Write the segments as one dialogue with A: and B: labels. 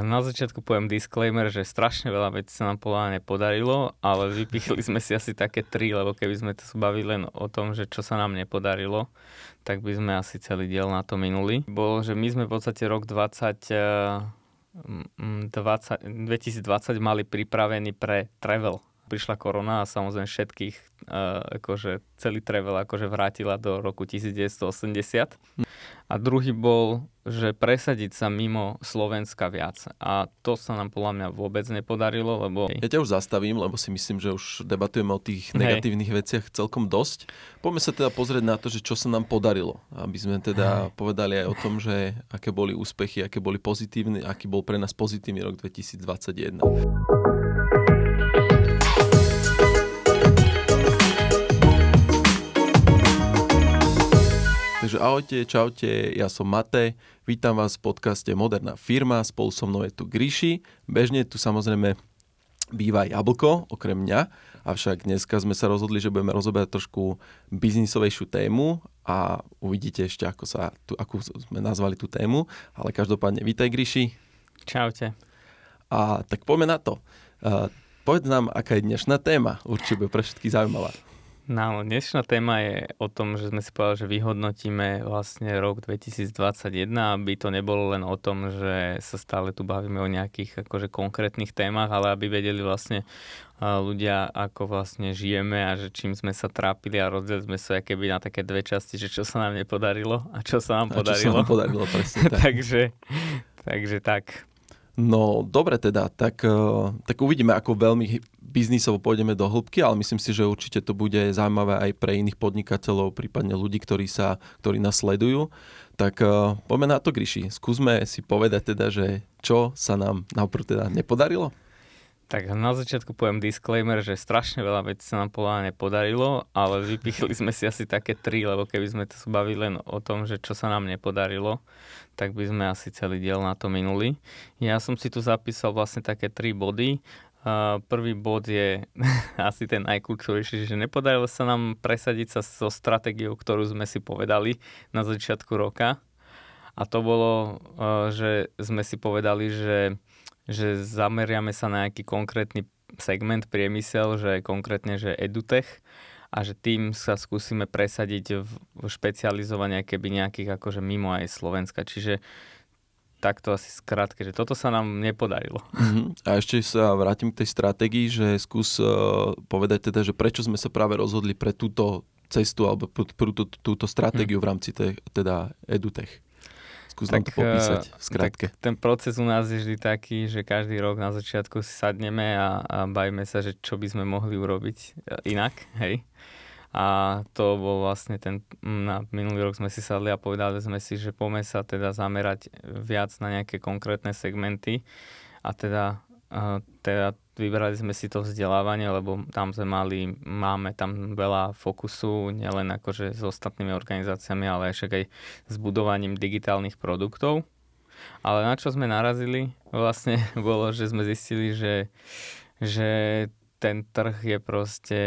A: Na začiatku poviem disclaimer, že strašne veľa vecí sa nám podľa nepodarilo, ale vypichli sme si asi také tri, lebo keby sme to bavili len o tom, že čo sa nám nepodarilo, tak by sme asi celý diel na to minuli. Bolo, že my sme v podstate rok 20, 20, 2020 mali pripravený pre travel prišla korona a samozrejme všetkých, uh, akože celý travel akože vrátila do roku 1980. A druhý bol, že presadiť sa mimo Slovenska viac. A to sa nám podľa mňa vôbec nepodarilo, lebo...
B: Ja ťa už zastavím, lebo si myslím, že už debatujeme o tých negatívnych Hej. veciach celkom dosť. Poďme sa teda pozrieť na to, že čo sa nám podarilo. Aby sme teda Hej. povedali aj o tom, že aké boli úspechy, aké boli pozitívne, aký bol pre nás pozitívny rok 2021. Takže ahojte, čaute, ja som Mate, vítam vás v podcaste Moderná firma, spolu so mnou je tu Gríši, bežne tu samozrejme býva Jablko, okrem mňa, avšak dneska sme sa rozhodli, že budeme rozoberať trošku biznisovejšiu tému a uvidíte ešte, ako, sa, tu, ako sme nazvali tú tému, ale každopádne vítaj Gríši.
A: Čaute.
B: A tak poďme na to. Uh, povedz nám, aká je dnešná téma, určite pre všetkých zaujímavá.
A: No, dnešná téma je o tom, že sme si povedali, že vyhodnotíme vlastne rok 2021, aby to nebolo len o tom, že sa stále tu bavíme o nejakých akože konkrétnych témach, ale aby vedeli vlastne ľudia, ako vlastne žijeme a že čím sme sa trápili a rozdielili sme sa keby na také dve časti, že čo sa nám nepodarilo a čo sa nám a podarilo. Čo sa
B: nám podarilo, presne tak.
A: takže, takže tak.
B: No dobre teda, tak, tak uvidíme, ako veľmi biznisovo pôjdeme do hĺbky, ale myslím si, že určite to bude zaujímavé aj pre iných podnikateľov, prípadne ľudí, ktorí, sa, ktorí nás sledujú. Tak uh, poďme na to, Gryši. Skúsme si povedať teda, že čo sa nám najprv teda nepodarilo.
A: Tak na začiatku poviem disclaimer, že strašne veľa vecí sa nám podľa nepodarilo, ale vypichli sme si asi také tri, lebo keby sme to bavili len o tom, že čo sa nám nepodarilo, tak by sme asi celý diel na to minuli. Ja som si tu zapísal vlastne také tri body. Uh, prvý bod je asi ten najkľúčovejší, že nepodarilo sa nám presadiť sa so stratégiou, ktorú sme si povedali na začiatku roka. A to bolo, uh, že sme si povedali, že, že zameriame sa na nejaký konkrétny segment priemysel, že konkrétne, že edutech a že tým sa skúsime presadiť v, špecializovania keby nejakých akože mimo aj Slovenska. Čiže takto asi skrátke, že toto sa nám nepodarilo.
B: Uh-huh. A ešte sa vrátim k tej stratégii, že skús uh, povedať teda, že prečo sme sa práve rozhodli pre túto cestu alebo pre túto, túto stratégiu uh-huh. v rámci tej, teda EduTech. Skús tak, nám to popísať v skrátke.
A: Tak ten proces u nás je vždy taký, že každý rok na začiatku si sadneme a, a bavíme sa, že čo by sme mohli urobiť e, inak, hej a to bol vlastne ten, na minulý rok sme si sadli a povedali sme si, že poďme sa teda zamerať viac na nejaké konkrétne segmenty a teda, teda vybrali sme si to vzdelávanie, lebo tam sme mali, máme tam veľa fokusu, nielen akože s ostatnými organizáciami, ale však aj s budovaním digitálnych produktov. Ale na čo sme narazili vlastne bolo, že sme zistili, že, že ten trh je proste,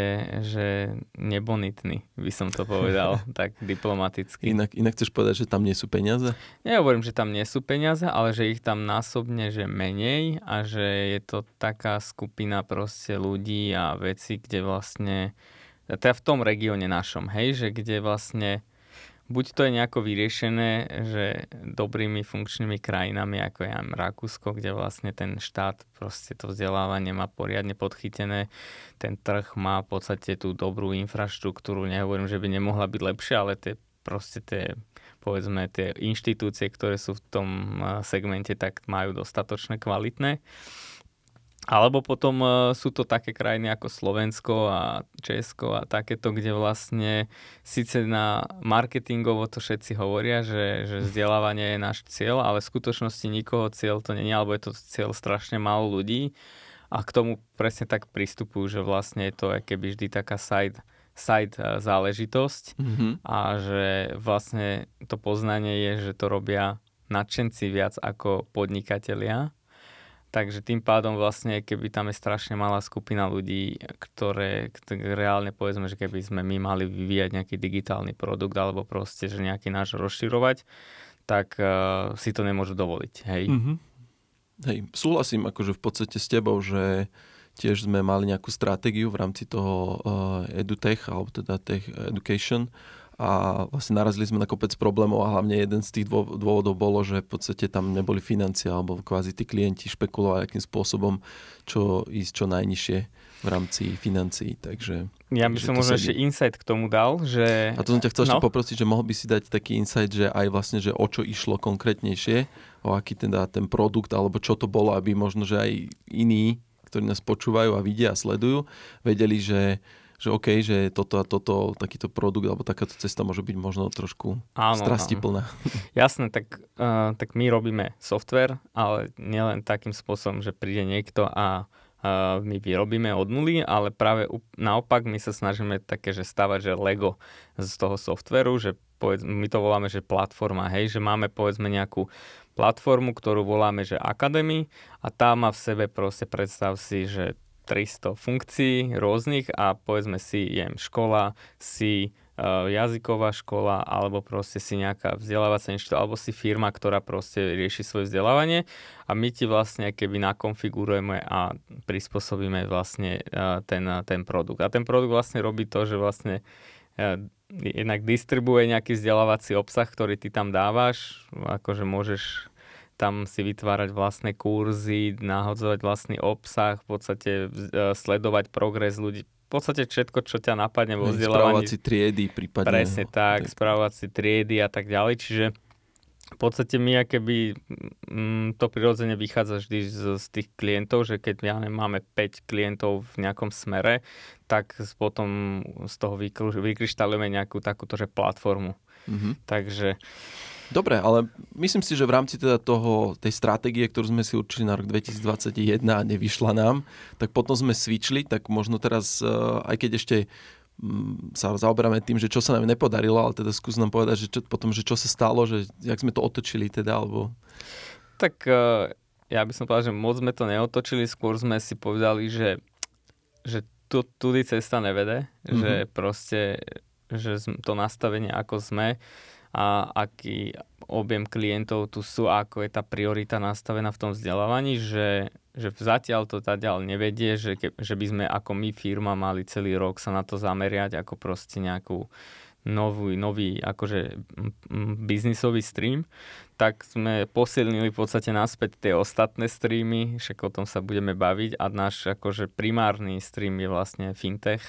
A: že nebonitný, by som to povedal, tak diplomaticky.
B: Inak, inak chceš povedať, že tam nie sú peniaze?
A: Nehovorím, že tam nie sú peniaze, ale že ich tam násobne, že menej a že je to taká skupina proste ľudí a veci, kde vlastne, teda v tom regióne našom, hej, že kde vlastne buď to je nejako vyriešené, že dobrými funkčnými krajinami, ako je Rakúsko, kde vlastne ten štát proste to vzdelávanie má poriadne podchytené, ten trh má v podstate tú dobrú infraštruktúru, nehovorím, že by nemohla byť lepšia, ale tie proste tie povedzme tie inštitúcie, ktoré sú v tom segmente, tak majú dostatočne kvalitné. Alebo potom uh, sú to také krajiny ako Slovensko a Česko a takéto, kde vlastne síce na marketingovo to všetci hovoria, že, že vzdelávanie je náš cieľ, ale v skutočnosti nikoho cieľ to není, alebo je to cieľ strašne málo ľudí. A k tomu presne tak pristupujú, že vlastne je to keby vždy taká side, side e, záležitosť. Mm-hmm. a že vlastne to poznanie je, že to robia nadšenci viac ako podnikatelia Takže tým pádom vlastne, keby tam je strašne malá skupina ľudí, ktoré reálne povedzme, že keby sme my mali vyvíjať nejaký digitálny produkt alebo proste, že nejaký náš rozširovať, tak uh, si to nemôžu dovoliť, hej. Mm-hmm.
B: Hej, súhlasím akože v podstate s tebou, že tiež sme mali nejakú stratégiu v rámci toho uh, EduTech, alebo teda Tech Education a vlastne narazili sme na kopec problémov a hlavne jeden z tých dôvodov bolo, že v podstate tam neboli financie alebo kvázi tí klienti špekulovali akým spôsobom, čo ísť čo najnižšie v rámci financií. Takže,
A: ja by som možno ešte insight k tomu dal, že...
B: A to som ťa chcel no? ešte poprosiť, že mohol by si dať taký insight, že aj vlastne, že o čo išlo konkrétnejšie, o aký teda ten produkt, alebo čo to bolo, aby možno, že aj iní, ktorí nás počúvajú a vidia a sledujú, vedeli, že že OK, že toto a toto, takýto produkt alebo takáto cesta môže byť možno trošku áno, strastiplná. Áno.
A: Jasné, tak, uh, tak my robíme software, ale nielen takým spôsobom, že príde niekto a uh, my vyrobíme od nuly, ale práve naopak my sa snažíme také, že stavať, že Lego z toho softveru, že povedz, my to voláme, že platforma, hej, že máme povedzme nejakú platformu, ktorú voláme, že Academy a tá má v sebe proste, predstav si, že 300 funkcií rôznych a povedzme si, jem škola, si uh, jazyková škola alebo proste si nejaká vzdelávacia inštitúcia alebo si firma, ktorá proste rieši svoje vzdelávanie a my ti vlastne keby nakonfigurujeme a prispôsobíme vlastne uh, ten, ten produkt. A ten produkt vlastne robí to, že vlastne uh, jednak distribuje nejaký vzdelávací obsah, ktorý ty tam dávaš, akože môžeš tam si vytvárať vlastné kurzy, nahodzovať vlastný obsah, v podstate e, sledovať progres ľudí. V podstate všetko, čo ťa napadne vo vzdelávaní.
B: si triedy prípadne.
A: Presne tak, si triedy a tak ďalej. Čiže v podstate my keby mm, to prirodzene vychádza vždy z, z tých klientov, že keď ja máme 5 klientov v nejakom smere, tak potom z toho vykryštálujeme nejakú takúto že platformu. Mm-hmm. Takže
B: Dobre, ale myslím si, že v rámci teda toho, tej stratégie, ktorú sme si určili na rok 2021 a nevyšla nám, tak potom sme switchli, tak možno teraz, eh, aj keď ešte mm, sa zaoberáme tým, že čo sa nám nepodarilo, ale teda skús nám povedať, že čo, potom, že čo sa stalo, že jak sme to otočili teda, alebo...
A: Tak eh, ja by som povedal, že moc sme to neotočili, skôr sme si povedali, že, že tu, tudy cesta nevede, mm-hmm. že proste, že to nastavenie ako sme, a aký objem klientov tu sú ako je tá priorita nastavená v tom vzdelávaní, že, že zatiaľ to zatiaľ nevedie, že, že by sme ako my firma mali celý rok sa na to zameriať ako proste nejakú nový, nový akože biznisový stream, tak sme posilnili v podstate naspäť tie ostatné streamy, však o tom sa budeme baviť a náš akože primárny stream je vlastne fintech,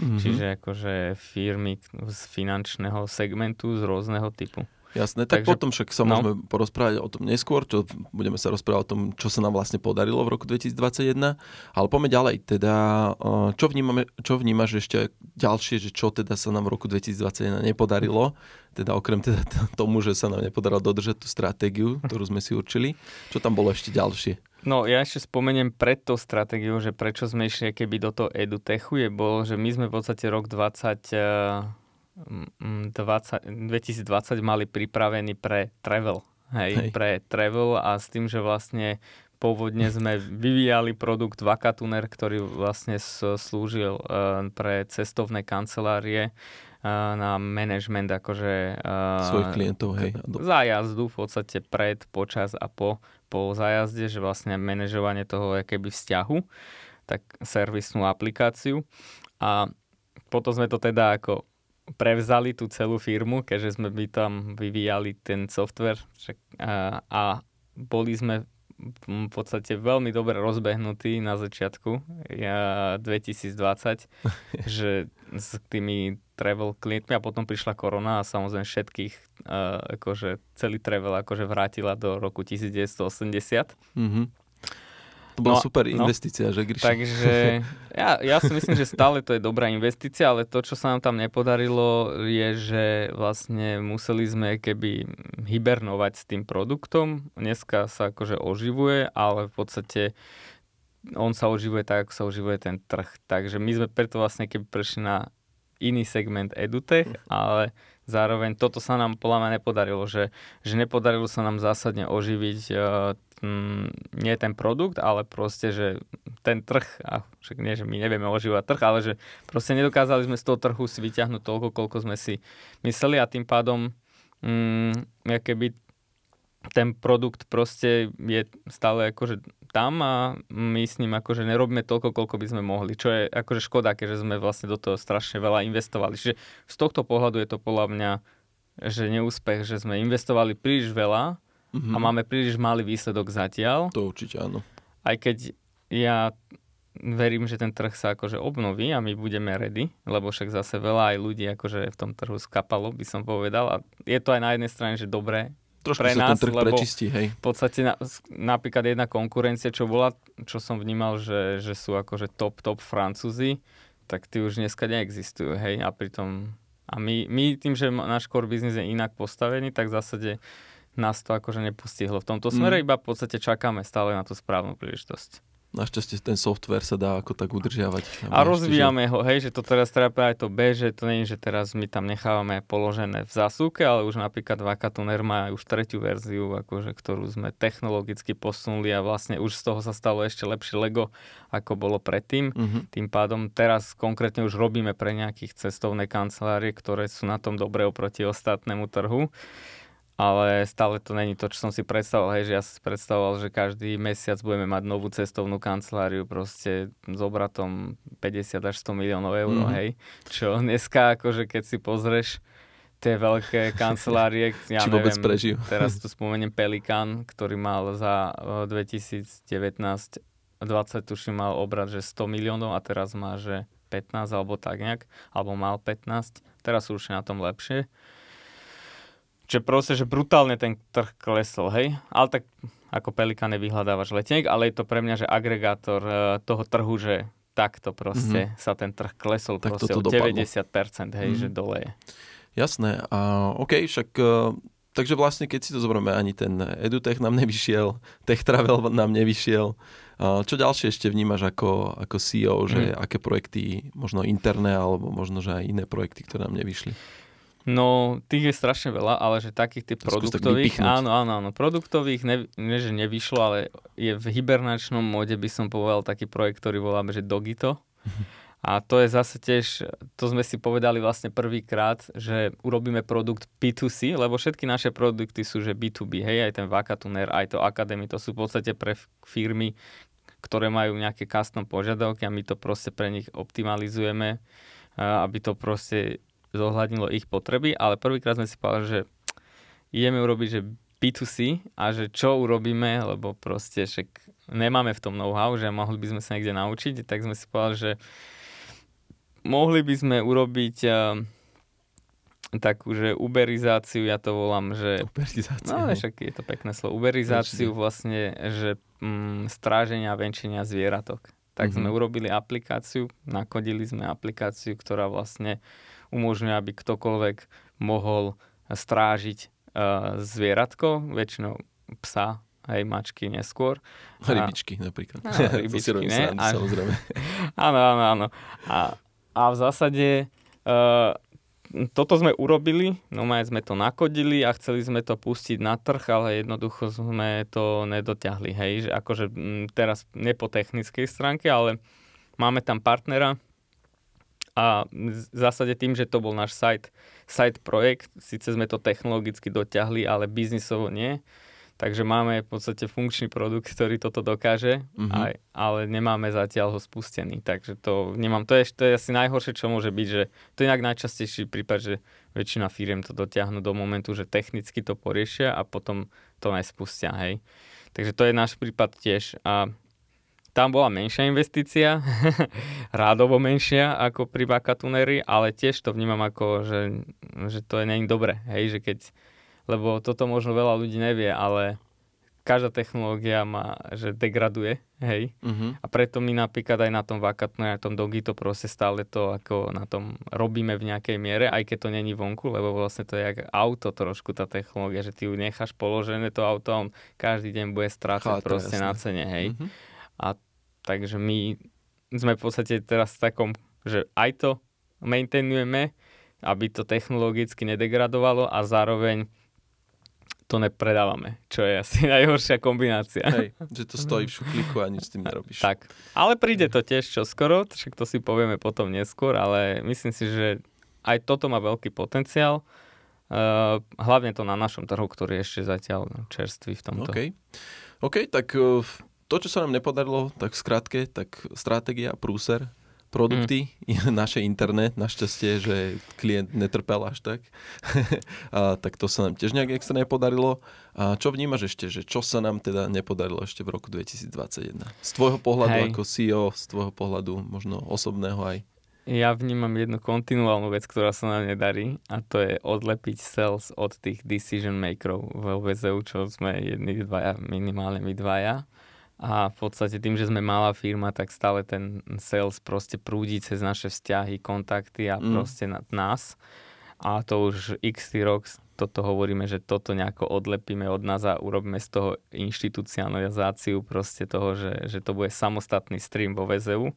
A: mm-hmm. čiže akože firmy z finančného segmentu z rôzneho typu.
B: Jasné, tak Takže, potom však sa no. môžeme porozprávať o tom neskôr, čo budeme sa rozprávať o tom, čo sa nám vlastne podarilo v roku 2021. Ale poďme ďalej, teda čo, vnímame, čo vnímaš ešte ďalšie, že čo teda sa nám v roku 2021 nepodarilo, teda okrem teda tomu, že sa nám nepodarilo dodržať tú stratégiu, ktorú sme si určili, čo tam bolo ešte ďalšie?
A: No ja ešte spomeniem pred tou stratégiou, že prečo sme išli keby do toho edutechu je bolo, že my sme v podstate rok 20 20, 2020 mali pripravený pre travel. Hej, hej. pre travel a s tým, že vlastne pôvodne sme vyvíjali produkt Vakatuner, ktorý vlastne slúžil uh, pre cestovné kancelárie uh, na management akože
B: uh, svojich klientov, hej.
A: Zájazdu v podstate pred, počas a po, po zájazde, že vlastne manažovanie toho keby vzťahu, tak servisnú aplikáciu. A potom sme to teda ako prevzali tú celú firmu, keďže sme by tam vyvíjali ten software a, a boli sme v podstate veľmi dobre rozbehnutí na začiatku ja, 2020, že s tými travel klientmi a potom prišla korona a samozrejme všetkých, akože celý travel akože vrátila do roku 1980. Mm-hmm.
B: To bola no, super no. investícia, no, že Gryši?
A: Takže ja, ja si myslím, že stále to je dobrá investícia, ale to, čo sa nám tam nepodarilo, je, že vlastne museli sme keby hibernovať s tým produktom. Dneska sa akože oživuje, ale v podstate on sa oživuje tak, ako sa oživuje ten trh. Takže my sme preto vlastne keby prešli na iný segment edutech, ale zároveň toto sa nám podľa mňa nepodarilo, že, že nepodarilo sa nám zásadne oživiť uh, mm, nie ten produkt, ale proste, že ten trh, a však nie, že my nevieme ožívať trh, ale že proste nedokázali sme z toho trhu si vyťahnuť toľko, koľko sme si mysleli a tým pádom mm, keby ten produkt proste je stále akože tam a my s ním akože nerobíme toľko, koľko by sme mohli, čo je akože škoda, keďže sme vlastne do toho strašne veľa investovali. Čiže z tohto pohľadu je to podľa mňa, že neúspech, že sme investovali príliš veľa mm-hmm. a máme príliš malý výsledok zatiaľ.
B: To určite áno.
A: Aj keď ja verím, že ten trh sa akože obnoví a my budeme ready, lebo však zase veľa aj ľudí akože v tom trhu skapalo, by som povedal. A je to aj na jednej strane, že dobré,
B: Trošku
A: pre nás,
B: trh
A: lebo
B: prečistí, hej.
A: v podstate na, napríklad jedna konkurencia, čo bola, čo som vnímal, že, že sú akože top, top Francúzi, tak tí už dneska neexistujú, hej, a pritom a my, my tým, že náš core business je inak postavený, tak v zásade nás to akože nepostihlo v tomto smere, mm. iba v podstate čakáme stále na tú správnu príležitosť.
B: Našťastie ten software sa dá ako tak udržiavať.
A: A rozvíjame ho, hej, že to teraz treba aj to B, že to nie je, že teraz my tam nechávame položené v zásuvke, ale už napríklad Vakatuner má už tretiu verziu, akože, ktorú sme technologicky posunuli a vlastne už z toho sa stalo ešte lepšie Lego, ako bolo predtým. Mm-hmm. Tým pádom teraz konkrétne už robíme pre nejakých cestovné kancelárie, ktoré sú na tom dobre oproti ostatnému trhu ale stále to není to, čo som si predstavoval, hej, že ja si predstavoval, že každý mesiac budeme mať novú cestovnú kanceláriu proste s obratom 50 až 100 miliónov eur, mm-hmm. hej, čo dneska akože keď si pozrieš tie veľké kancelárie, ja
B: Či
A: neviem,
B: prežijú.
A: teraz tu spomeniem Pelikan, ktorý mal za 2019 20 tuším mal obrad, že 100 miliónov a teraz má, že 15 alebo tak nejak, alebo mal 15, teraz sú už na tom lepšie. Čiže proste, že brutálne ten trh klesol, hej. Ale tak ako Pelikan nevyhľadávaš leteniek, ale je to pre mňa, že agregátor uh, toho trhu, že takto proste mm-hmm. sa ten trh klesol tak proste o 90%, hej, mm-hmm. že dole je.
B: Jasné. A OK, však uh, takže vlastne keď si to zoberieme, ani ten EduTech nám nevyšiel, Tech Travel nám nevyšiel. Uh, čo ďalšie ešte vnímaš ako, ako CEO, že mm. aké projekty, možno interné, alebo možno, že aj iné projekty, ktoré nám nevyšli?
A: No, tých je strašne veľa, ale že takých tých produktových, áno, áno, áno, produktových, ne, ne, že nevyšlo, ale je v hibernačnom móde, by som povedal, taký projekt, ktorý voláme, že Dogito. A to je zase tiež, to sme si povedali vlastne prvýkrát, že urobíme produkt B2C, lebo všetky naše produkty sú, že B2B, hej, aj ten Vakatuner, aj to Academy, to sú v podstate pre firmy, ktoré majú nejaké custom požiadavky a my to proste pre nich optimalizujeme, aby to proste zohľadnilo ich potreby, ale prvýkrát sme si povedali, že ideme urobiť, že B2C a že čo urobíme, lebo proste však nemáme v tom know-how, že mohli by sme sa niekde naučiť, tak sme si povedali, že mohli by sme urobiť uh, takú, že uberizáciu, ja to volám, že...
B: Uberizáciu.
A: No, však je to pekné slovo. Uberizáciu Určite. vlastne, že mm, stráženia a venčenia zvieratok. Tak mm-hmm. sme urobili aplikáciu, nakodili sme aplikáciu, ktorá vlastne umožňuje, aby ktokoľvek mohol strážiť uh, zvieratko, väčšinou psa, aj mačky neskôr.
B: A rybičky napríklad.
A: No, rybičky, ne? Sám, a, samozrejme. Áno, áno, áno. A, a v zásade uh, toto sme urobili, no aj sme to nakodili a chceli sme to pustiť na trh, ale jednoducho sme to nedotiahli, hej, že akože m, teraz ne po technickej stránke, ale máme tam partnera, a v zásade tým, že to bol náš site, site projekt, síce sme to technologicky dotiahli, ale biznisovo nie, takže máme v podstate funkčný produkt, ktorý toto dokáže, mm-hmm. aj, ale nemáme zatiaľ ho spustený, takže to nemám, to je, to je asi najhoršie, čo môže byť, že to je inak najčastejší prípad, že väčšina firiem to dotiahnu do momentu, že technicky to poriešia a potom to nespustia, hej. Takže to je náš prípad tiež a tam bola menšia investícia, rádovo menšia ako pri Bakatuneri, ale tiež to vnímam ako, že, že to je není dobre, hej, že keď, lebo toto možno veľa ľudí nevie, ale každá technológia má, že degraduje, hej, uh-huh. a preto my napríklad aj na tom Vakatune, na tom Dogi to proste stále to ako na tom robíme v nejakej miere, aj keď to není vonku, lebo vlastne to je jak auto trošku tá technológia, že ty ju necháš položené to auto a on každý deň bude strácať proste jasné. na cene, hej. Uh-huh. A takže my sme v podstate teraz v takom, že aj to maintainujeme, aby to technologicky nedegradovalo a zároveň to nepredávame, čo je asi najhoršia kombinácia.
B: Hej, že to stojí v šuplíku a nič s tým nerobíš.
A: Tak, ale príde to tiež čoskoro, však to si povieme potom neskôr, ale myslím si, že aj toto má veľký potenciál. Uh, hlavne to na našom trhu, ktorý je ešte zatiaľ čerstvý v tomto.
B: OK, OK, tak uh, to, čo sa nám nepodarilo, tak v skratke, tak stratégia, prúser, produkty, mm. naše internet, našťastie, že klient netrpel až tak. a, tak to sa nám tiež nejak extra nepodarilo. A čo vnímaš ešte, že čo sa nám teda nepodarilo ešte v roku 2021? Z tvojho pohľadu Hej. ako CEO, z tvojho pohľadu možno osobného aj?
A: Ja vnímam jednu kontinuálnu vec, ktorá sa nám nedarí a to je odlepiť sales od tých decision makerov v LVZU, čo sme jedni dvaja, minimálne my dvaja. A v podstate tým, že sme malá firma, tak stále ten sales proste prúdi cez naše vzťahy, kontakty a mm. proste nad nás. A to už x rok toto hovoríme, že toto nejako odlepíme od nás a urobíme z toho inštitucionalizáciu proste toho, že, že to bude samostatný stream vo VZU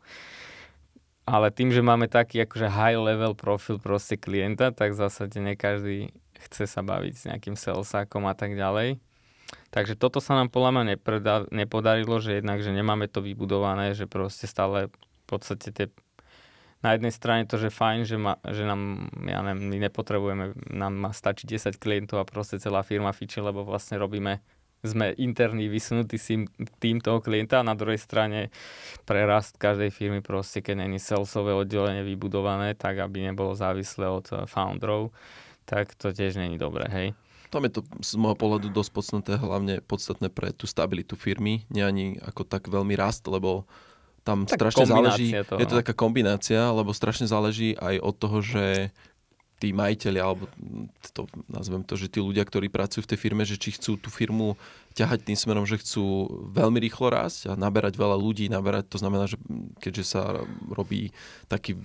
A: ale tým, že máme taký akože high level profil proste klienta, tak v zásade ne každý chce sa baviť s nejakým salesákom a tak ďalej. Takže toto sa nám podľa mňa nepodarilo, že jednak, že nemáme to vybudované, že proste stále v podstate tie na jednej strane to, že fajn, že, ma, že nám, ja neviem, my nepotrebujeme, nám má stačí 10 klientov a proste celá firma fiči, lebo vlastne robíme sme interný vysunutý tým toho klienta a na druhej strane prerast každej firmy proste, keď není salesové oddelenie vybudované, tak aby nebolo závislé od eh, founderov, tak to tiež není dobré, hej.
B: Tam je to z môjho pohľadu dosť podstatné, hlavne podstatné pre tú stabilitu firmy, nie ani ako tak veľmi rast, lebo tam tak strašne záleží, toho. je to taká kombinácia, lebo strašne záleží aj od toho, že tí majiteľi, alebo to, nazvem to, že tí ľudia, ktorí pracujú v tej firme, že či chcú tú firmu ťahať tým smerom, že chcú veľmi rýchlo rásť a naberať veľa ľudí, naberať, to znamená, že keďže sa robí taký,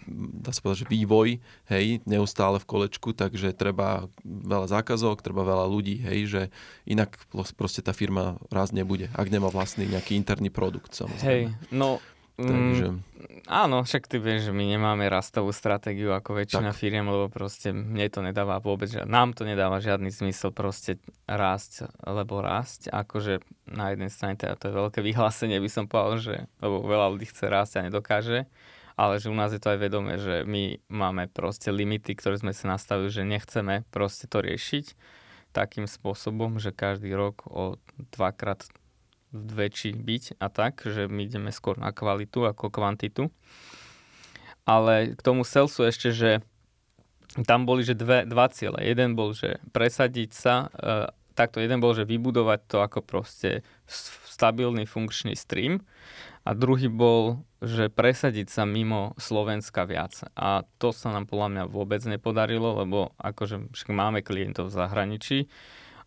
B: dá sa povedať, že vývoj, hej, neustále v kolečku, takže treba veľa zákazok, treba veľa ľudí, hej, že inak proste tá firma raz nebude, ak nemá vlastný nejaký interný produkt, samozrejme.
A: Hej, no Takže... Mm, áno, však ty vieš, že my nemáme rastovú stratégiu ako väčšina tak. firiem, lebo proste mne to nedáva vôbec, že nám to nedáva žiadny zmysel proste rásť, lebo rásť, akože na jednej strane teda to je veľké vyhlásenie, by som povedal, že, lebo veľa ľudí chce rásť a nedokáže, ale že u nás je to aj vedomé, že my máme proste limity, ktoré sme si nastavili, že nechceme proste to riešiť takým spôsobom, že každý rok o dvakrát väčší byť a tak, že my ideme skôr na kvalitu ako kvantitu. Ale k tomu salesu ešte, že tam boli že dve, dva ciele. Jeden bol, že presadiť sa, e, takto jeden bol, že vybudovať to ako proste stabilný funkčný stream a druhý bol, že presadiť sa mimo Slovenska viac. A to sa nám podľa mňa vôbec nepodarilo, lebo akože máme klientov v zahraničí,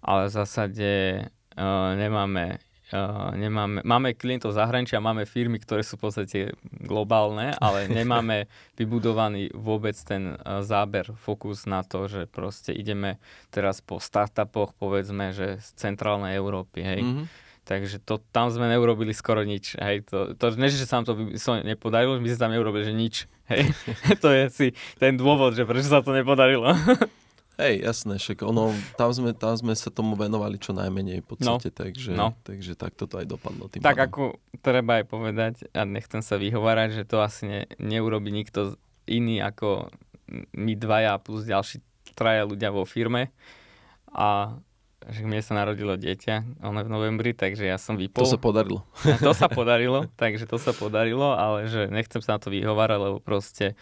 A: ale v zásade uh, nemáme Uh, nemáme, máme klientov zahraničia, máme firmy, ktoré sú v podstate globálne, ale nemáme vybudovaný vôbec ten uh, záber, fokus na to, že proste ideme teraz po startupoch, povedzme, že z centrálnej Európy, hej. Mm-hmm. Takže to, tam sme neurobili skoro nič. Hej. To, to, ne, že sa nám to so nepodarilo, my sme tam neurobili, že nič. Hej. to je si ten dôvod, že prečo sa to nepodarilo.
B: Hej, jasné, však ono, tam sme, tam sme sa tomu venovali čo najmenej v podstate, no. takže, no. takže tak toto aj dopadlo. Tým
A: tak pádom. ako treba aj povedať, a nechcem sa vyhovárať, že to asi ne, neurobi nikto iný ako my dvaja plus ďalší traja ľudia vo firme a že mne sa narodilo dieťa, ono v novembri, takže ja som vypol.
B: To sa podarilo.
A: A to sa podarilo, takže to sa podarilo, ale že nechcem sa na to vyhovárať, lebo proste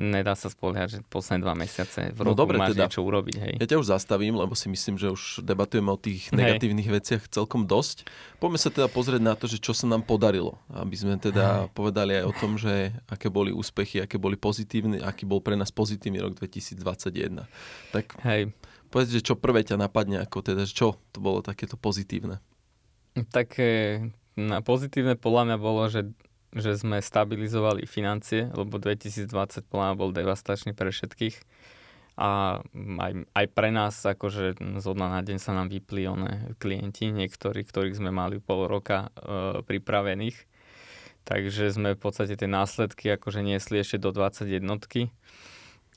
A: nedá sa spoliehať, že posledné dva mesiace v no roku no dobre, máš teda, niečo urobiť. Hej.
B: Ja ťa už zastavím, lebo si myslím, že už debatujeme o tých negatívnych hej. veciach celkom dosť. Poďme sa teda pozrieť na to, že čo sa nám podarilo. Aby sme teda hej. povedali aj o tom, že aké boli úspechy, aké boli pozitívne, aký bol pre nás pozitívny rok 2021. Tak hej. povedz, že čo prvé ťa napadne, ako teda, čo to bolo takéto pozitívne.
A: Tak na pozitívne podľa mňa bolo, že že sme stabilizovali financie, lebo 2020 plán bol devastačný pre všetkých a aj, aj pre nás akože z dna na deň sa nám vypli one klienti, niektorí, ktorých sme mali pol roka e, pripravených. Takže sme v podstate tie následky akože niesli ešte do 21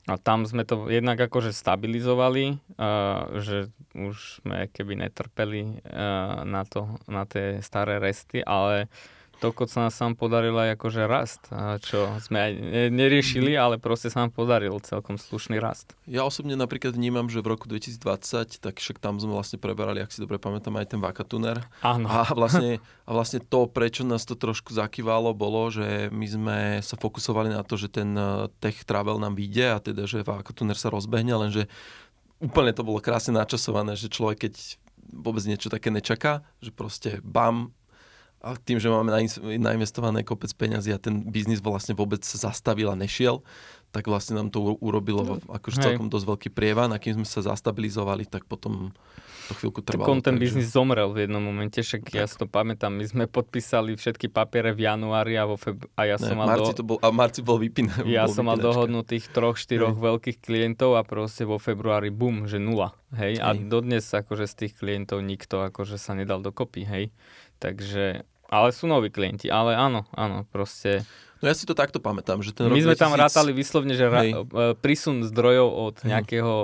A: a tam sme to jednak akože stabilizovali, uh, že už sme keby netrpeli uh, na, to, na tie staré resty, ale Toko sa nám sám podaril aj akože rast, čo sme aj neriešili, ale proste sa nám podaril celkom slušný rast.
B: Ja osobne napríklad vnímam, že v roku 2020, tak však tam sme vlastne preberali, ak si dobre pamätám, aj ten vakatuner.
A: Áno.
B: A vlastne, a vlastne to, prečo nás to trošku zakývalo, bolo, že my sme sa fokusovali na to, že ten eh, tech travel nám vyjde a teda, že vakatuner sa rozbehne, lenže úplne to bolo krásne načasované, že človek, keď vôbec niečo také nečaká, že proste bam, a tým, že máme nainvestované kopec peňazí a ten biznis vlastne vôbec sa zastavil a nešiel, tak vlastne nám to urobilo akože celkom dosť veľký prievan a kým sme sa zastabilizovali, tak potom to chvíľku trvalo.
A: Tak ten biznis zomrel v jednom momente, však tak. ja si to pamätám, my sme podpísali všetky papiere v januári a, vo feb... a ja som
B: ne, mal Marci do... to bol, a Marci bol vypínaný.
A: Ja bol som mal dohodnutých troch, štyroch veľkých klientov a proste vo februári bum, že nula. Hej? hej. A dodnes akože z tých klientov nikto akože sa nedal dokopy, hej. Takže ale sú noví klienti, ale áno, áno, proste...
B: No ja si to takto pamätám, že ten
A: My sme 2000... tam rátali vyslovne, že ra- e, prísun zdrojov od Hej. nejakého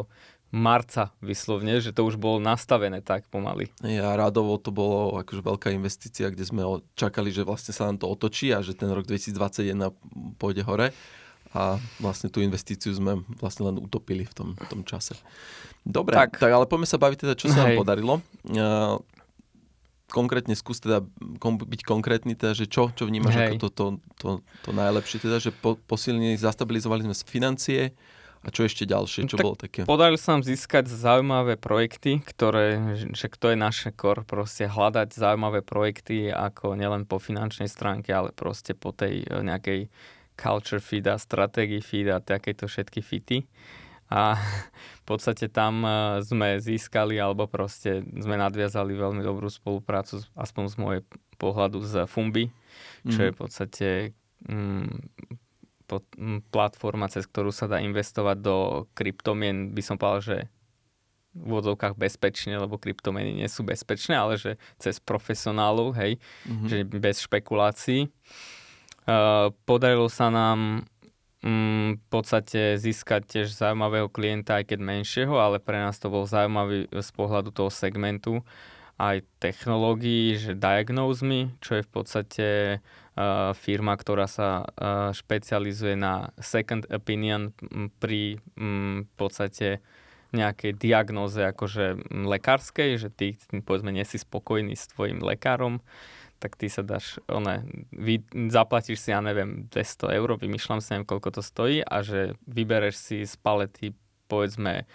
A: marca vyslovne, že to už bolo nastavené tak pomaly.
B: Ja rádovo to bolo akože veľká investícia, kde sme čakali, že vlastne sa nám to otočí a že ten rok 2021 pôjde hore a vlastne tú investíciu sme vlastne len utopili v tom, v tom čase. Dobre, tak, tak ale poďme sa baviť teda, čo sa nám podarilo. Uh, konkrétne skús teda kom, byť konkrétny, teda, že čo, čo vnímaš Hej. ako to, to, to, to najlepšie, teda, že po, posilnili, zastabilizovali sme financie a čo ešte ďalšie, čo tak bolo také?
A: Podarilo sa nám získať zaujímavé projekty, ktoré, že to je naše kor, proste hľadať zaujímavé projekty ako nielen po finančnej stránke, ale proste po tej eh, nejakej culture feed a strategy feed a takéto všetky fity a v podstate tam e, sme získali alebo proste sme nadviazali veľmi dobrú spoluprácu, aspoň z môjho pohľadu z Fumbi, čo mm. je v podstate mm, pod, mm, platforma, cez ktorú sa dá investovať do kryptomien, by som povedal, že v úvodzovkách bezpečne, lebo kryptomeny nie sú bezpečné, ale že cez profesionálov, hej, mm-hmm. že bez špekulácií. Uh, podarilo sa nám v podstate získať tiež zaujímavého klienta, aj keď menšieho, ale pre nás to bol zaujímavý z pohľadu toho segmentu aj technológií, že Diagnose Me, čo je v podstate uh, firma, ktorá sa uh, špecializuje na second opinion pri um, v podstate nejakej diagnóze akože lekárskej, že ty povedzme nie si spokojný s tvojim lekárom, tak ty sa dáš, one, vy, zaplatíš si, ja neviem, 200 eur, vymýšľam si, neviem, koľko to stojí a že vybereš si z palety, povedzme,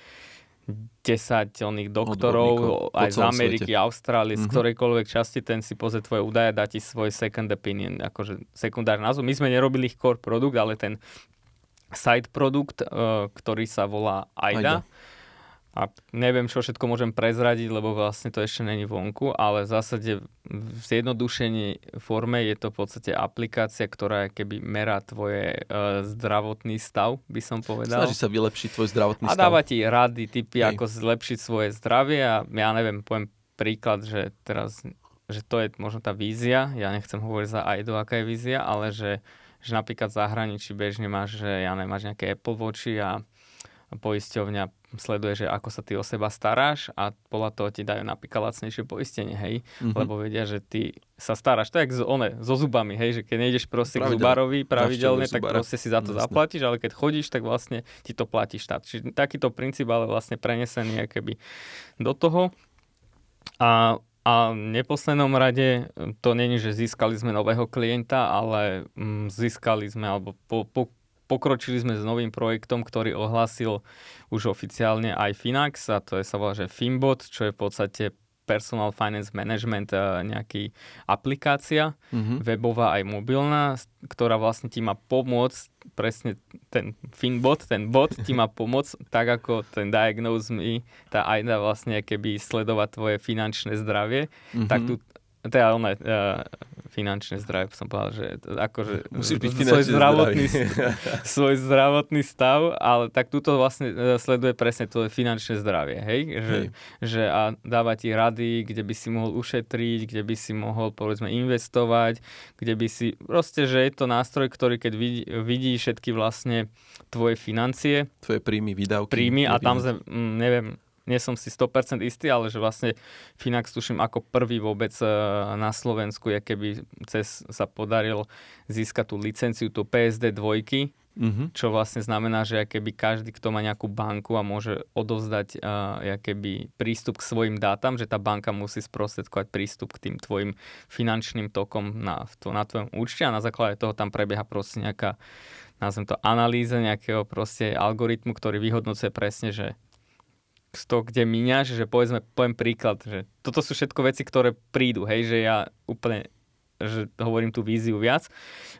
A: 10 oných doktorov aj z Ameriky, svete. Austrálie, mm-hmm. z mhm. ktorejkoľvek časti, ten si pozrie tvoje údaje, dá ti svoj second opinion, akože sekundárny názov. My sme nerobili ich core produkt, ale ten side produkt, uh, ktorý sa volá AIDA, AIDA a neviem, čo všetko môžem prezradiť, lebo vlastne to ešte není vonku, ale v zásade v zjednodušení forme je to v podstate aplikácia, ktorá keby merá tvoje uh, zdravotný stav, by som povedal.
B: Snaží sa vylepšiť tvoj zdravotný
A: stav. A dáva ti rady, typy, Hej. ako zlepšiť svoje zdravie a ja neviem, poviem príklad, že teraz, že to je možno tá vízia, ja nechcem hovoriť za AIDO, aká je vízia, ale že, že napríklad v zahraničí bežne máš, že ja neviem, máš nejaké Apple Watchy a poisťovňa sleduje, že ako sa ty o seba staráš a podľa toho ti dajú napríklad lacnejšie poistenie, hej, mm-hmm. lebo vedia, že ty sa staráš, je so, one, so zubami, hej, že keď nejdeš proste k zubárovi pravidelne, tak zubára. proste si za to Jasne. zaplatíš, ale keď chodíš, tak vlastne ti to platí štát. Čiže takýto princíp, ale vlastne prenesený keby do toho. A a v neposlednom rade to není, že získali sme nového klienta, ale mm, získali sme alebo po, po, pokročili sme s novým projektom, ktorý ohlásil už oficiálne aj Finax a to je sa volá, že Finbot, čo je v podstate personal finance management nejaký aplikácia, mm-hmm. webová aj mobilná, ktorá vlastne ti má pomôcť, presne ten Finbot, ten bot ti má pomôcť, tak ako ten Diagnose Me, tá AIDA vlastne keby sledovať tvoje finančné zdravie, mm-hmm. tak tu teda ono, uh, finančné zdravie, som povedal, že akože
B: Musí byť
A: svoj zdravotný, svoj zdravotný stav, ale tak túto vlastne uh, sleduje presne to finančné zdravie, hej? Že, hej. že a dáva ti rady, kde by si mohol ušetriť, kde by si mohol povedzme investovať, kde by si, proste, že je to nástroj, ktorý keď vidí, vidí všetky vlastne tvoje financie,
B: tvoje príjmy, výdavky.
A: Príjmy a tam, mm, neviem, nie som si 100% istý, ale že vlastne Finax tuším ako prvý vôbec e, na Slovensku, je keby cez sa podaril získať tú licenciu, tú PSD dvojky, mm-hmm. čo vlastne znamená, že keby každý, kto má nejakú banku a môže odovzdať uh, keby prístup k svojim dátam, že tá banka musí sprostredkovať prístup k tým tvojim finančným tokom na, to, na tvojom účte a na základe toho tam prebieha proste nejaká nazvem to analýza nejakého proste algoritmu, ktorý vyhodnocuje presne, že to, kde míňaš, že povedzme, poviem príklad, že toto sú všetko veci, ktoré prídu, hej, že ja úplne že hovorím tú víziu viac,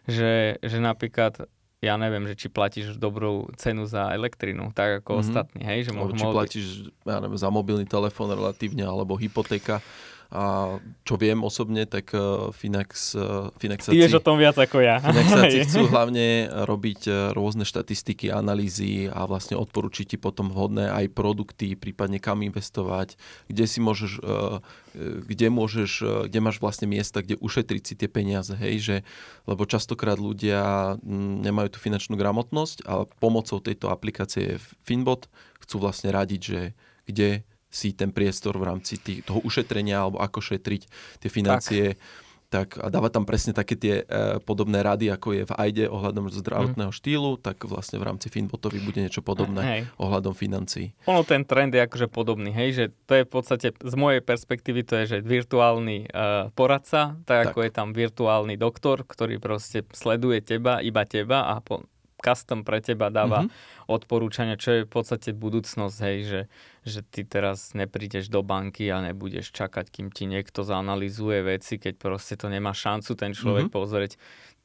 A: že, že napríklad ja neviem, že či platíš dobrú cenu za elektrinu, tak ako mm-hmm. ostatní, hej? Že
B: mo- či platíš ja neviem, za mobilný telefón relatívne, alebo hypotéka. A čo viem osobne, tak uh, Finax, uh, Finaxáci...
A: Ty o tom viac ako ja.
B: Finaxáci chcú hlavne robiť uh, rôzne štatistiky, analýzy a vlastne odporučiť ti potom vhodné aj produkty, prípadne kam investovať, kde si môžeš, kde môžeš, kde máš vlastne miesta, kde ušetriť si tie peniaze, hej, že, lebo častokrát ľudia nemajú tú finančnú gramotnosť a pomocou tejto aplikácie Finbot chcú vlastne radiť, že kde si ten priestor v rámci tých, toho ušetrenia alebo ako šetriť tie financie. Tak. Tak a dáva tam presne také tie e, podobné rady, ako je v AIDE ohľadom zdravotného mm. štýlu, tak vlastne v rámci Finbotovi bude niečo podobné hej. ohľadom financií.
A: Ono ten trend je akože podobný, hej, že to je v podstate z mojej perspektívy to je, že virtuálny e, poradca, tak, tak ako je tam virtuálny doktor, ktorý proste sleduje teba, iba teba a po, custom pre teba dáva mm-hmm. odporúčania, čo je v podstate budúcnosť, hej, že, že ty teraz neprídeš do banky a nebudeš čakať, kým ti niekto zanalizuje veci, keď proste to nemá šancu ten človek mm-hmm. pozrieť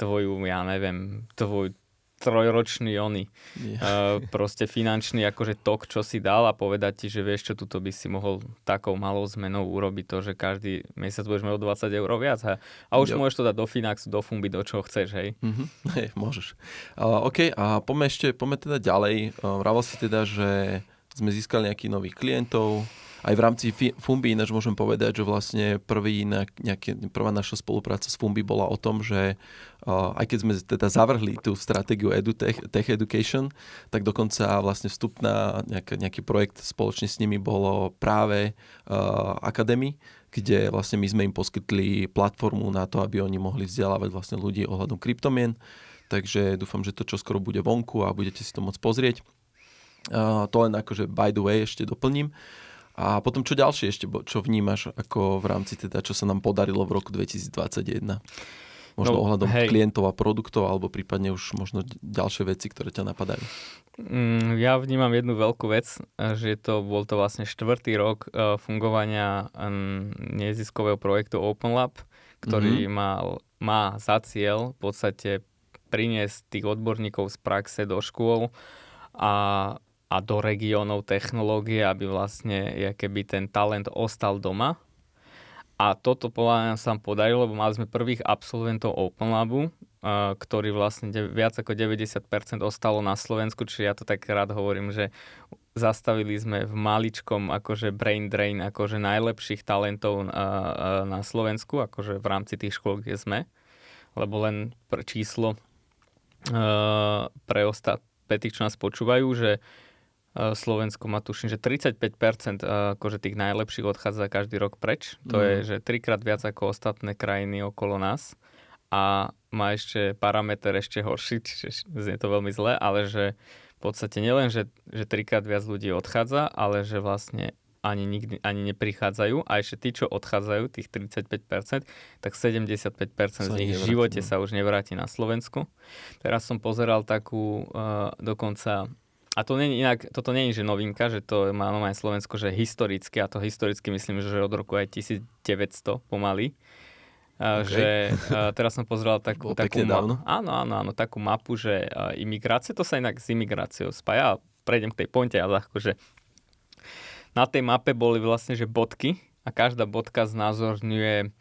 A: tvoju, ja neviem, tvoj, trojročný oni yeah. uh, proste finančný akože tok, čo si dal a povedať ti, že vieš čo, tuto by si mohol takou malou zmenou urobiť to, že každý mesiac budeš mať o 20 eur viac a, a už jo. môžeš to dať do Finaxu, do Fumbi, do čoho chceš, hej?
B: Mm-hmm. Hej, môžeš. Uh, OK, a poďme ešte, poďme teda ďalej. Uh, vravel si teda, že sme získali nejakých nových klientov, aj v rámci Fumbi ináč môžem povedať, že vlastne prvý, nejaké, prvá naša spolupráca s Fumbi bola o tom, že uh, aj keď sme teda zavrhli tú stratégiu EduTech, Tech Education, tak dokonca vlastne vstup na nejaký, nejaký projekt spoločne s nimi bolo práve uh, Academy, kde vlastne my sme im poskytli platformu na to, aby oni mohli vzdelávať vlastne ľudí ohľadom kryptomien. Takže dúfam, že to čoskoro bude vonku a budete si to môcť pozrieť. Uh, to len akože by the way ešte doplním. A potom čo ďalšie ešte, čo vnímaš ako v rámci teda, čo sa nám podarilo v roku 2021? Možno no, ohľadom hej. klientov a produktov, alebo prípadne už možno ďalšie veci, ktoré ťa napadajú.
A: Mm, ja vnímam jednu veľkú vec, že to bol to vlastne štvrtý rok uh, fungovania um, neziskového projektu Open Lab, ktorý mm-hmm. mal, má za cieľ v podstate priniesť tých odborníkov z praxe do škôl a a do regiónov technológie, aby vlastne keby ten talent ostal doma. A toto podľa mňa sa podarilo, lebo mali sme prvých absolventov Open Labu, ktorí vlastne viac ako 90% ostalo na Slovensku, čiže ja to tak rád hovorím, že zastavili sme v maličkom akože brain drain akože najlepších talentov na Slovensku, akože v rámci tých škôl, kde sme, lebo len pre číslo pre ostatných, čo nás počúvajú, že Slovensko má tuším, že 35% akože tých najlepších odchádza každý rok preč. To mm. je, že trikrát viac ako ostatné krajiny okolo nás. A má ešte parameter ešte horší, čiže je to veľmi zle, ale že v podstate nielen, že, že trikrát viac ľudí odchádza, ale že vlastne ani nikdy ani neprichádzajú a ešte tí, čo odchádzajú, tých 35%, tak 75% z nich v živote no. sa už nevráti na Slovensku. Teraz som pozeral takú uh, dokonca a to nie, inak, toto je že novinka, že to má aj Slovensko, že historicky, a to historicky myslím, že od roku aj 1900 pomaly. Okay. Že teraz som pozrel takú, takú ma- áno, áno, áno, takú mapu, že imigrácie, to sa inak s imigráciou spája. Prejdem k tej pointe a ľahko, že na tej mape boli vlastne že bodky a každá bodka znázorňuje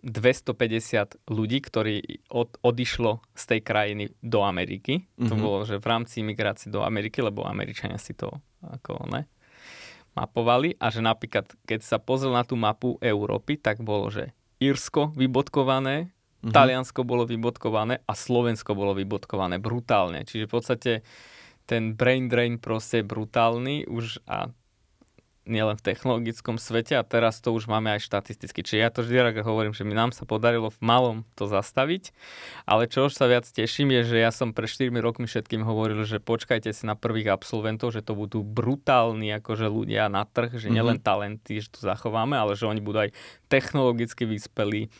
A: 250 ľudí, ktorí od, odišlo z tej krajiny do Ameriky. Mm-hmm. To mhm. bolo, že v rámci imigrácie do Ameriky, lebo Američania si to ako ne, mapovali a že napríklad, keď sa pozrel na tú mapu Európy, tak bolo, že Írsko vybodkované, mm-hmm. Taliansko bolo vybodkované a Slovensko bolo vybodkované brutálne. Čiže v podstate ten brain drain proste brutálny už a nielen v technologickom svete a teraz to už máme aj štatisticky. Čiže ja to vždy hovorím, že mi nám sa podarilo v malom to zastaviť, ale čo už sa viac teším je, že ja som pre 4 rokmi všetkým hovoril, že počkajte si na prvých absolventov, že to budú brutálni akože ľudia na trh, že nielen mm-hmm. talenty, že tu zachováme, ale že oni budú aj technologicky vyspelí,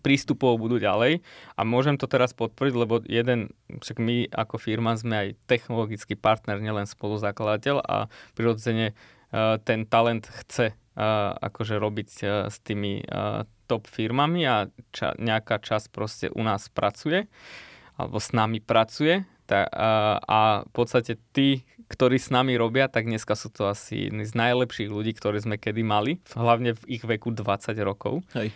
A: prístupov budú ďalej a môžem to teraz podporiť, lebo jeden, však my ako firma sme aj technologický partner, nielen spoluzakladateľ a prirodzene ten talent chce uh, akože robiť uh, s tými top firmami a ča, nejaká časť proste u nás pracuje alebo s nami pracuje tá, a, a v podstate tí, ktorí s nami robia, tak dneska sú to asi jedni z najlepších ľudí, ktorí sme kedy mali, hlavne v ich veku 20 rokov.
B: Hej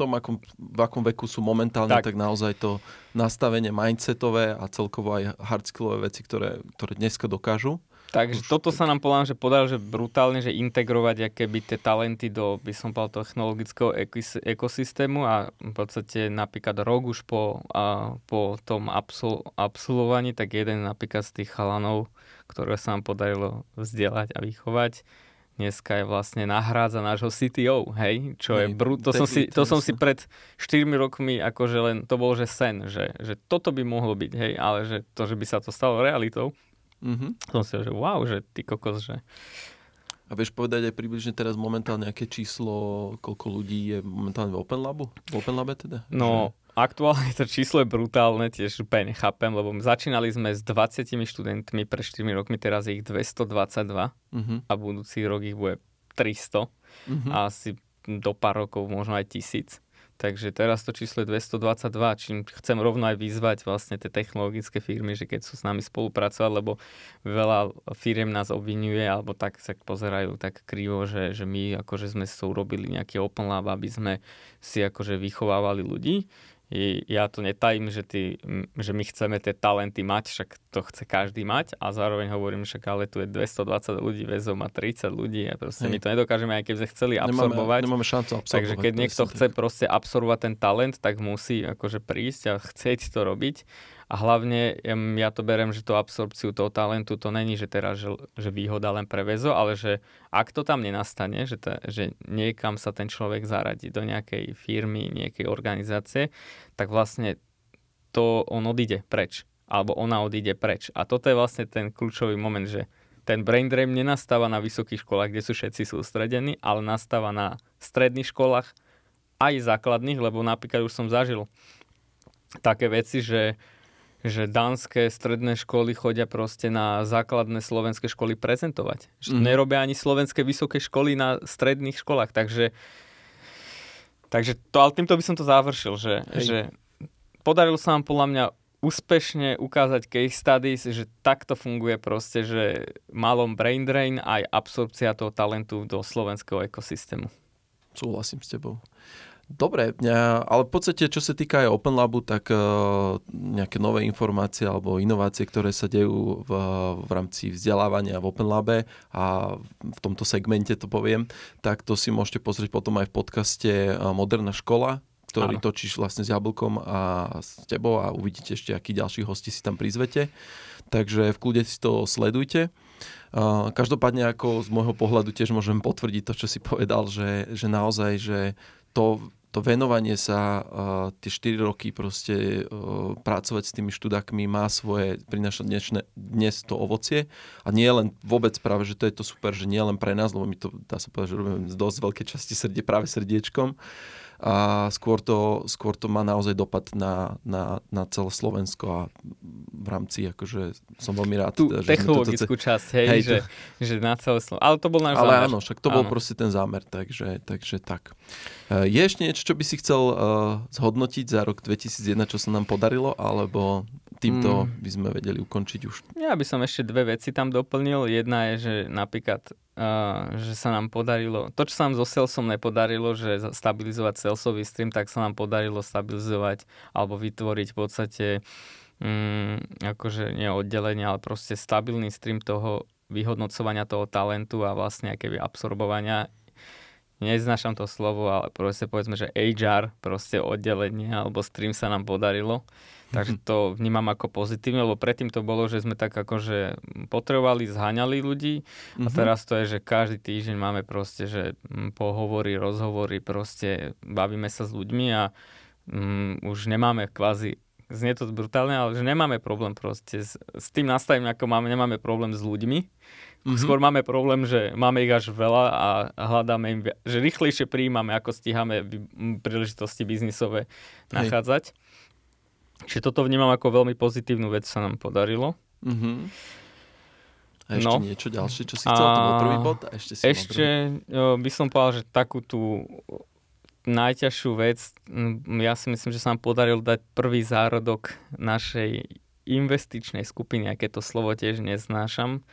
B: tom, akom, v akom veku sú momentálne, tak. tak naozaj to nastavenie mindsetové a celkovo aj hardskillové veci, ktoré, ktoré dneska dokážu.
A: Takže Už toto sa nám povedal, že podal, že brutálne, že integrovať aké by tie talenty do, by som povedal, technologického ekosystému a v podstate napríklad rok už po, a, po tom absol, absolvovaní, tak jeden napríklad z tých chalanov, ktoré sa nám podarilo vzdelať a vychovať, dneska je vlastne nahrádza nášho CTO, hej, čo je brut, to, som si, to som si pred 4 rokmi akože len, to bol že sen, že, že toto by mohlo byť, hej, ale že to, že by sa to stalo realitou, mm-hmm. som si že wow, že ty kokos, že
B: a vieš povedať aj približne teraz momentálne, aké číslo, koľko ľudí je momentálne v Open Labu? V Open Labe teda?
A: No, že... aktuálne to číslo je brutálne, tiež úplne nechápem, lebo začínali sme s 20 študentmi pre 4 rokmi, teraz je ich 222 uh-huh. Mhm. a budúci rok ich bude 300 uh-huh. Mhm. a asi do pár rokov možno aj tisíc. Takže teraz to číslo je 222, čím chcem rovno aj vyzvať vlastne tie technologické firmy, že keď sú s nami spolupracovať, lebo veľa firiem nás obvinuje, alebo tak sa pozerajú tak krivo, že, že my akože sme si urobili nejaký open lab, aby sme si akože vychovávali ľudí ja to netajím, že, ty, že my chceme tie talenty mať, však to chce každý mať a zároveň hovorím, však ale tu je 220 ľudí, väzov má 30 ľudí a proste Hej. my to nedokážeme, aj keby sme chceli absorbovať.
B: Nemáme, nemáme šancu absorbovať.
A: Takže keď niekto chce proste absorbovať ten talent, tak musí akože prísť a chcieť to robiť a hlavne ja to berem, že to absorpciu toho talentu to není, že teraz, že, že výhoda len pre väzo, ale že ak to tam nenastane, že, ta, že niekam sa ten človek zaradí do nejakej firmy, nejakej organizácie, tak vlastne to on odíde preč. Alebo ona odíde preč. A toto je vlastne ten kľúčový moment, že ten brain drain nenastáva na vysokých školách, kde sú všetci sústredení, ale nastáva na stredných školách, aj základných, lebo napríklad už som zažil také veci, že že dánske stredné školy chodia proste na základné slovenské školy prezentovať. Že mm. nerobia ani slovenské vysoké školy na stredných školách, takže takže to, ale týmto by som to završil, že, že podarilo sa nám podľa mňa úspešne ukázať case studies, že takto funguje proste, že malom brain drain aj absorpcia toho talentu do slovenského ekosystému.
B: Súhlasím s tebou. Dobre, ale v podstate, čo sa týka aj Open Labu, tak uh, nejaké nové informácie alebo inovácie, ktoré sa dejú v, v rámci vzdelávania v Open Labe a v tomto segmente to poviem, tak to si môžete pozrieť potom aj v podcaste e, Moderná škola, ktorý Áno. točíš vlastne s Jablkom a s tebou a uvidíte ešte, akí ďalší hosti si tam prizvete. Takže v kľude si to sledujte. Uh, každopádne ako z môjho pohľadu tiež môžem potvrdiť to, čo si povedal, že, že naozaj, že to to venovanie sa tie 4 roky proste uh, pracovať s tými študákmi má svoje, prináša dnešné, dnes to ovocie. A nie len vôbec práve, že to je to super, že nie len pre nás, lebo my to dá sa povedať, že robíme z dosť veľké časti srdie práve srdiečkom, a skôr to, skôr to má naozaj dopad na, na, na celé Slovensko a v rámci, akože som veľmi rád.
A: Tú teda, že technologickú to, časť, hej, hej že, to... že na celé Slovensko. Ale to bol náš
B: Ale zámer. áno, však to áno. bol proste ten zámer, takže, takže tak. E, je ešte niečo, čo by si chcel uh, zhodnotiť za rok 2001, čo sa nám podarilo, alebo týmto mm. by sme vedeli ukončiť už?
A: Ja by som ešte dve veci tam doplnil. Jedna je, že napríklad Uh, že sa nám podarilo, to čo sa nám so Salesom nepodarilo, že stabilizovať Salesový stream, tak sa nám podarilo stabilizovať alebo vytvoriť v podstate um, akože nie oddelenie, ale proste stabilný stream toho vyhodnocovania toho talentu a vlastne keby absorbovania. Neznášam to slovo, ale proste povedzme, že HR, proste oddelenie alebo stream sa nám podarilo. Takže to vnímam ako pozitívne, lebo predtým to bolo, že sme tak akože potrebovali, zháňali ľudí a teraz to je, že každý týždeň máme proste, že mm, pohovory, rozhovory, proste bavíme sa s ľuďmi a um, už nemáme kvázi znie to brutálne, ale že nemáme problém proste s, s tým nastavením, ako máme, nemáme problém s ľuďmi, Mm-hmm. Skôr máme problém, že máme ich až veľa a hľadáme im, že rýchlejšie príjmame, ako stíhame príležitosti biznisové nachádzať. Hej. Čiže toto vnímam ako veľmi pozitívnu vec, sa nám podarilo.
B: Mm-hmm. A ešte no. niečo ďalšie, čo si chcel? A... To bol prvý bod? A ešte si
A: ešte by som povedal, že takú tú najťažšiu vec, ja si myslím, že sa nám podarilo dať prvý zárodok našej investičnej skupiny, aké to slovo tiež neznášam,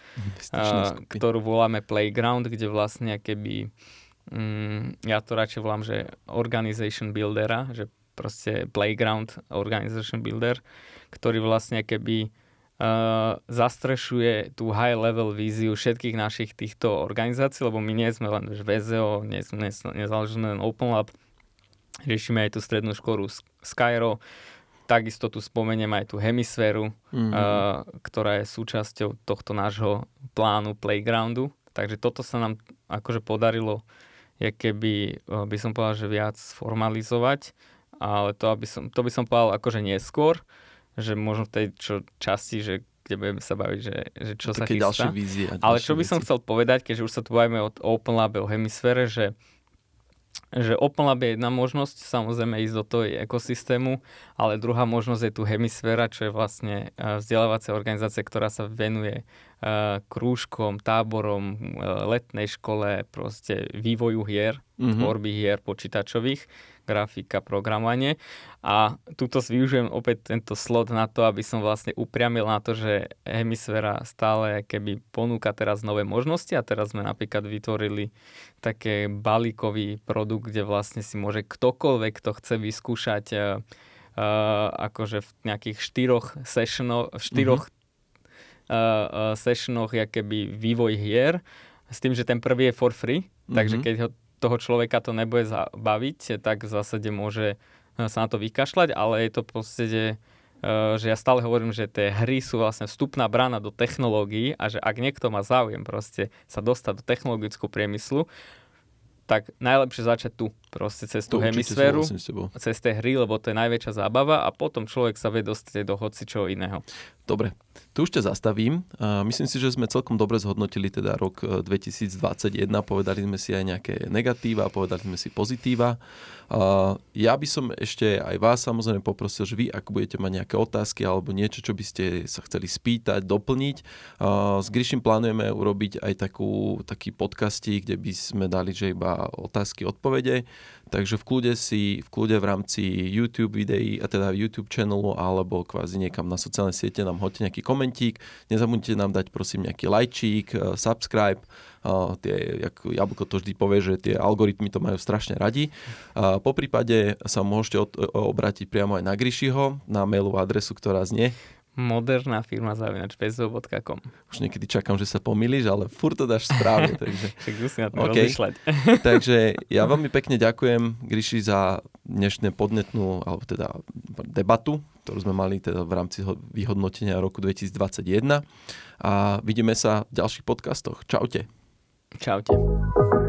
A: uh, ktorú voláme Playground, kde vlastne keby, um, ja to radšej volám, že Organization Buildera, že proste Playground Organization Builder, ktorý vlastne keby uh, zastrešuje tú high level víziu všetkých našich týchto organizácií, lebo my nie sme len VZO, nie sme, nezáležíme len Open Lab, riešime aj tú strednú školu Skyro, Takisto tu spomeniem aj tú hemisféru, mm-hmm. uh, ktorá je súčasťou tohto nášho plánu playgroundu. Takže toto sa nám akože podarilo, je keby, uh, by som povedal, že viac formalizovať, ale to, aby som, to by som povedal akože neskôr, že možno v tej čo, časti, že kde budeme sa baviť, že, že čo Také sa chystá.
B: Vízie
A: ale čo by som chcel povedať, keďže už sa tu bavíme o Open Lab, o hemisfére, že že OpenLab je jedna možnosť, samozrejme ísť do toho ekosystému, ale druhá možnosť je tu Hemisféra, čo je vlastne e, vzdelávacia organizácia, ktorá sa venuje e, krúžkom, táborom, e, letnej škole, proste vývoju hier, mm-hmm. tvorby hier počítačových grafika, programovanie. A tuto využijem opäť tento slot na to, aby som vlastne upriamil na to, že Hemisféra stále keby ponúka teraz nové možnosti a teraz sme napríklad vytvorili také balíkový produkt, kde vlastne si môže ktokoľvek, kto chce vyskúšať uh, akože v nejakých štyroch sessionoch, štyroch mm-hmm. uh, uh, sessionoch keby vývoj hier, s tým, že ten prvý je for free, mm-hmm. takže keď ho toho človeka to nebude baviť, tak v zásade môže eh, sa na to vykašľať, ale je to v podstate, eh, že ja stále hovorím, že tie hry sú vlastne vstupná brána do technológií a že ak niekto má záujem proste sa dostať do technologického priemyslu, tak najlepšie začať tu, proste cez tú hemisféru, cez tie hry, lebo to je najväčšia zábava a potom človek sa vie dostať do hoci čoho iného.
B: Dobre, tu už ťa zastavím. Myslím si, že sme celkom dobre zhodnotili teda rok 2021, e, povedali sme si aj nejaké negatíva, povedali sme si pozitíva. Ja by som ešte aj vás samozrejme poprosil, že vy, ak budete mať nejaké otázky alebo niečo, čo by ste sa chceli spýtať, doplniť, s Gryšim plánujeme urobiť aj takú, taký podcastík, kde by sme dali, že iba otázky, odpovede Takže v kľude si, v kľude v rámci YouTube videí, a teda YouTube channelu alebo kvázi niekam na sociálne siete nám hoďte nejaký komentík. Nezabudnite nám dať prosím nejaký lajčík, eh, subscribe. Uh, tie, jak Jablko to vždy povie, že tie algoritmy to majú strašne radi. Uh, po prípade sa môžete obrátiť priamo aj na Grishiho, na mailovú adresu, ktorá znie
A: moderná firma zavinač pezov.com.
B: Už niekedy čakám, že sa pomýliš, ale furt to dáš správne. Takže...
A: Však musím na to okay.
B: takže ja veľmi pekne ďakujem Gríši za dnešné podnetnú, alebo teda debatu, ktorú sme mali teda v rámci vyhodnotenia roku 2021 a vidíme sa v ďalších podcastoch. Čaute.
A: Čaute.